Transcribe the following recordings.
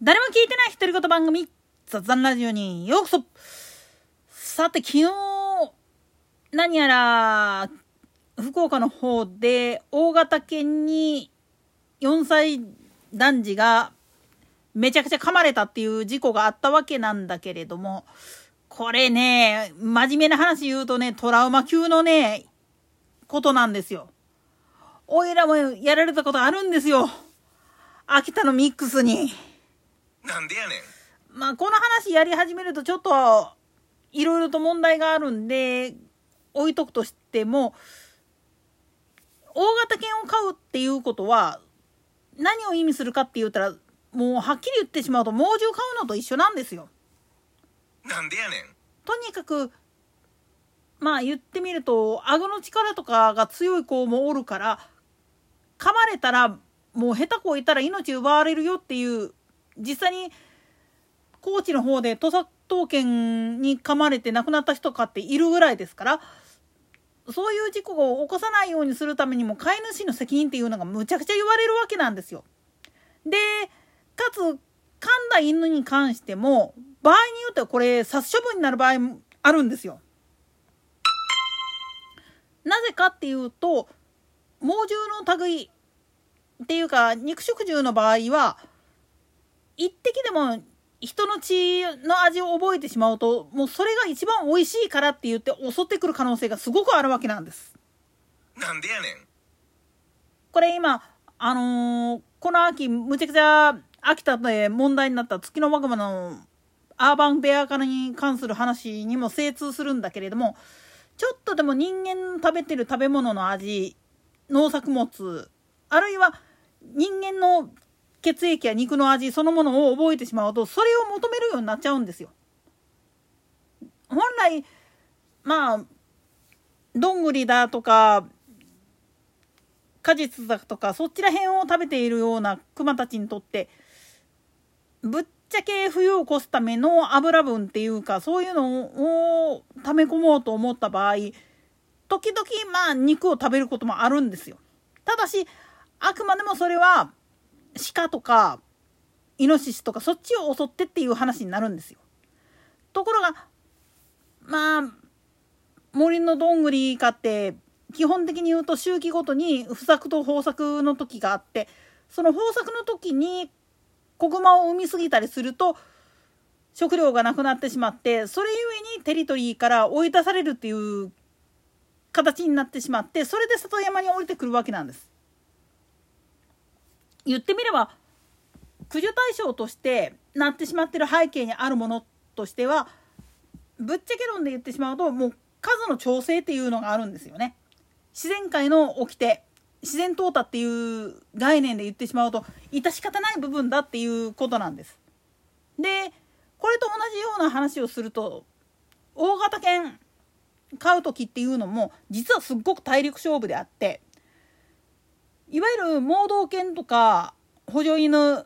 誰も聞いてない独り言番組雑談ラジオにようこそさて昨日何やら福岡の方で大型犬に4歳男児がめちゃくちゃ噛まれたっていう事故があったわけなんだけれどもこれね真面目な話言うとねトラウマ級のねことなんですよ。おいらもやられたことあるんですよ。秋田のミックスに。なんでやねん。まあ、この話やり始めるとちょっと、いろいろと問題があるんで、置いとくとしても、大型犬を飼うっていうことは、何を意味するかって言ったら、もうはっきり言ってしまうと猛獣飼うのと一緒なんですよ。なんでやねん。とにかく、まあ言ってみると、顎の力とかが強い子もおるから、噛まれたら、もう下手こいたら命奪われるよっていう実際に高知の方で土佐刀剣に噛まれて亡くなった人かっているぐらいですからそういう事故を起こさないようにするためにも飼い主の責任っていうのがむちゃくちゃ言われるわけなんですよ。でかつ噛んだ犬に関しても場合によってはこれ殺処分になる場合もあるんですよ。なぜかっていうと猛獣の類っていうか肉食獣の場合は一滴でも人の血の味を覚えてしまうともうそれが一番美味しいからって言って襲ってくる可能性がすごくあるわけなんです。なんでやねん。これ今あのー、この秋むちゃくちゃ秋田で問題になった月のマグマのアーバンベア化に関する話にも精通するんだけれどもちょっとでも人間の食べてる食べ物の味農作物あるいは人間の血液や肉の味そのものを覚えてしまうとそれを求めるようになっちゃうんですよ。本来まあどんぐりだとか果実だとかそっちら辺を食べているようなクマたちにとってぶっちゃけ冬を越すための油分っていうかそういうのを溜め込もうと思った場合時々まあ肉を食べることもあるんですよ。ただしあくまでもそれは鹿とかイノシシとかそっちを襲ってっていう話になるんですよ。ところがまあ森のどんぐりかって基本的に言うと周期ごとに不作と豊作の時があってその豊作の時に子グマを産みすぎたりすると食料がなくなってしまってそれゆえにテリトリーから追い出されるっていう形になってしまってそれで里山に降りてくるわけなんです。言ってみれば駆除対象としてなってしまってる背景にあるものとしてはぶっちゃけ論で言ってしまうともう数の調整っていうのがあるんですよね。自然界の掟自然淘汰っていう概念で言ってしまうと致し方ない部分だっていうことなんです。でこれと同じような話をすると大型犬買う時っていうのも実はすっごく体力勝負であっていわゆる盲導犬とか補助犬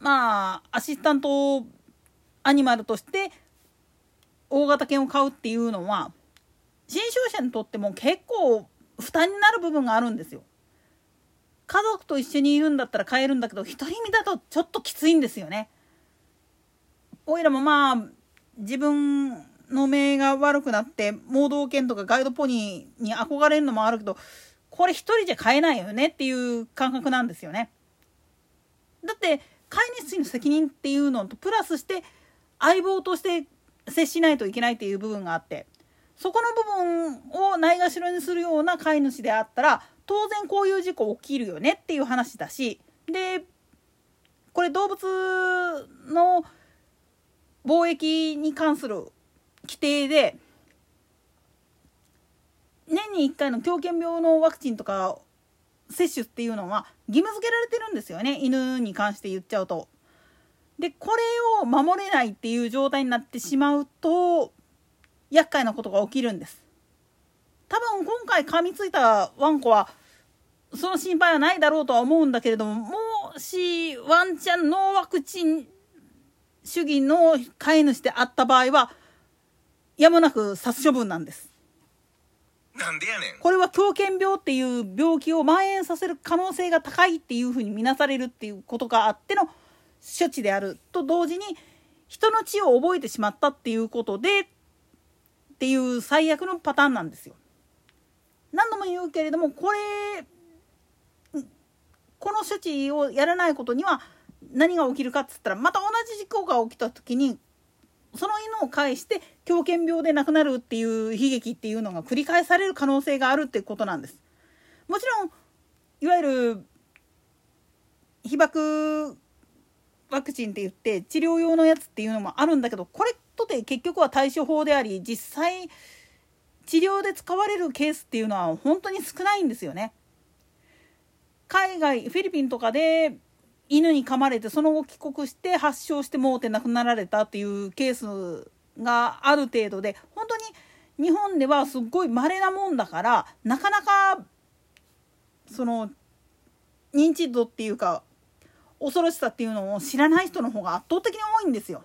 まあアシスタントアニマルとして大型犬を飼うっていうのは新商者にとっても結構負担になる部分があるんですよ。家族と一緒にいるんだったら飼えるんだけど独り身だとちょっときついんですよね。おいらもまあ自分の目が悪くなって盲導犬とかガイドポニーに憧れるのもあるけどこれ一人じゃ買えないよねっていう感覚なんですよね。だって飼い主の責任っていうのとプラスして相棒として接しないといけないっていう部分があってそこの部分をないがしろにするような飼い主であったら当然こういう事故起きるよねっていう話だしでこれ動物の貿易に関する規定で年に1回の狂犬病のワクチンとか接種っていうのは義務付けられてるんですよね犬に関して言っちゃうと。でこれを守れないっていう状態になってしまうと厄介なことが起きるんです。多分今回噛みついたワンコはその心配はないだろうとは思うんだけれどももしワンちゃんノーワクチン主義の飼い主であった場合はやむなく殺処分なんです。なんでやねんこれは狂犬病っていう病気を蔓延させる可能性が高いっていうふうに見なされるっていうことがあっての処置であると同時に人の血を覚えてしまったっていうことでっていう最悪のパターンなんですよ。何度も言うけれどもこれこの処置をやらないことには何が起きるかっつったらまた同じ事故が起きた時にその犬を介して狂犬病で亡くなるっていう悲劇っていうのが繰り返される可能性があるってことなんです。もちろんいわゆる被爆ワクチンって言って治療用のやつっていうのもあるんだけどこれとて結局は対処法であり実際治療で使われるケースっていうのは本当に少ないんですよね。海外フィリピンとかで犬に噛まれてその後帰国して発症してもうて亡くなられたっていうケースがある程度で本当に日本ではすっごい稀なもんだからなかなかその認知度っていうか恐ろしさっていうのを知らない人の方が圧倒的に多いんですよ。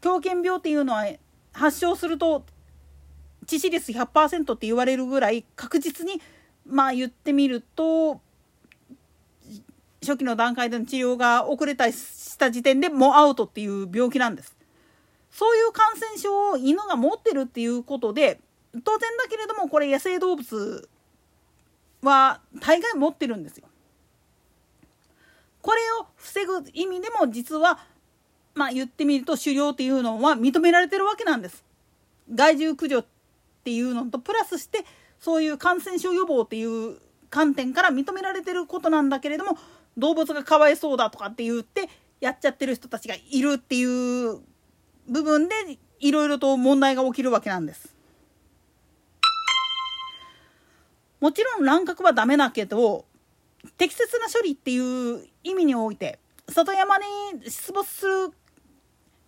狂犬病っていうのは発症すると致死率100%って言われるぐらい確実にまあ言ってみると初期の段階での治療が遅れたりした時点でもうアウトっていう病気なんです。そういう感染症を犬が持ってるっていうことで当然だけれどもこれ野生動物は大概持ってるんですよ。これを防ぐ意味でも実はまあ言ってみると狩猟っていうのは認められてるわけなんです。害獣駆除っていうのとプラスしてそういう感染症予防っていう観点から認められてることなんだけれども動物がかわいそうだとかって言ってやっちゃってる人たちがいるっていう部分でいろいろと問題が起きるわけなんです。もちろん乱獲はダメだけど適切な処理っていう意味において里山に出没する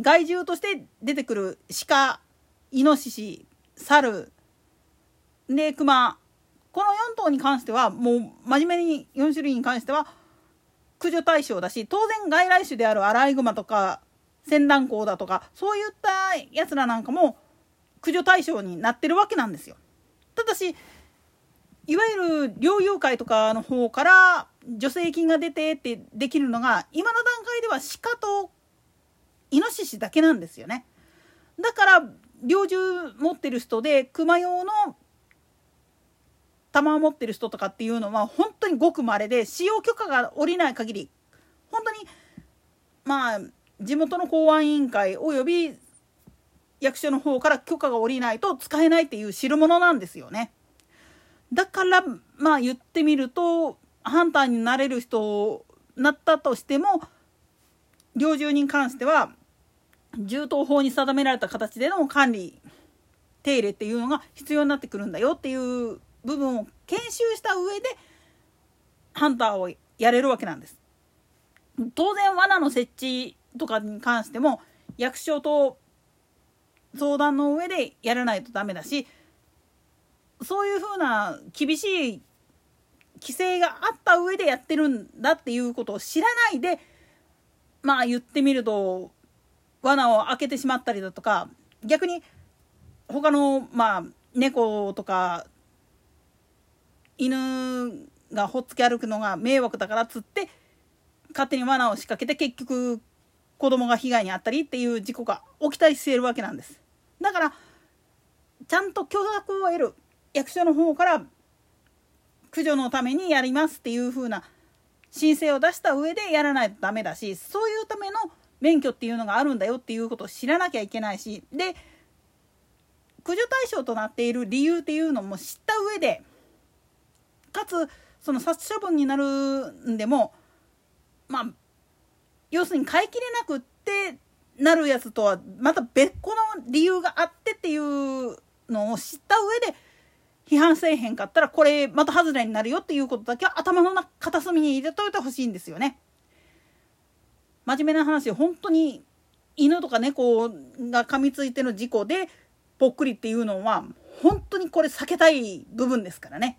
害獣として出てくる鹿イノシシ猿で熊この4頭に関してはもう真面目に4種類に関しては駆除対象だし当然外来種であるアライグマとかセダンコウだとかそういったやつらなんかも駆除対象になってるわけなんですよ。ただしいわゆる猟友会とかの方から助成金が出てってできるのが今の段階では鹿とイノシシだけなんですよね。だから猟銃持ってる人で熊用の弾を持ってる人とかっていうのは本当にごく稀で使用許可が下りない限り本当にまあ地元の公安委員会および役所の方から許可が下りないと使えないっていう代物なんですよね。だからまあ言ってみるとハンターになれる人になったとしても猟銃に関しては銃刀法に定められた形での管理手入れっていうのが必要になってくるんだよっていう部分を研修した上でハンターをやれるわけなんです。当然罠の設置とかに関しても役所と相談の上でやらないとダメだしそういうふうな厳しい規制があった上でやってるんだっていうことを知らないでまあ言ってみると罠を開けてしまったりだとか逆に他のまあ猫とか犬がほっつき歩くのが迷惑だからっつって勝手に罠を仕掛けて結局子供が被害に遭ったりっていう事故が起きたりしているわけなんです。だからちゃんと許諾を得る役所の方から駆除のためにやりますっていう風な申請を出した上でやらないとダメだしそういうための免許っていうのがあるんだよっていうことを知らなきゃいけないしで駆除対象となっている理由っていうのも知った上でつその殺処分になるんでもまあ要するに飼いきれなくってなるやつとはまた別個の理由があってっていうのを知った上で批判せえへんかったらこれまた外れになるよっていうことだけは頭の中片隅に入れといてほしいんですよね。真面目な話本当に犬とか猫が噛みついての事故でぽっくりっていうのは本当にこれ避けたい部分ですからね。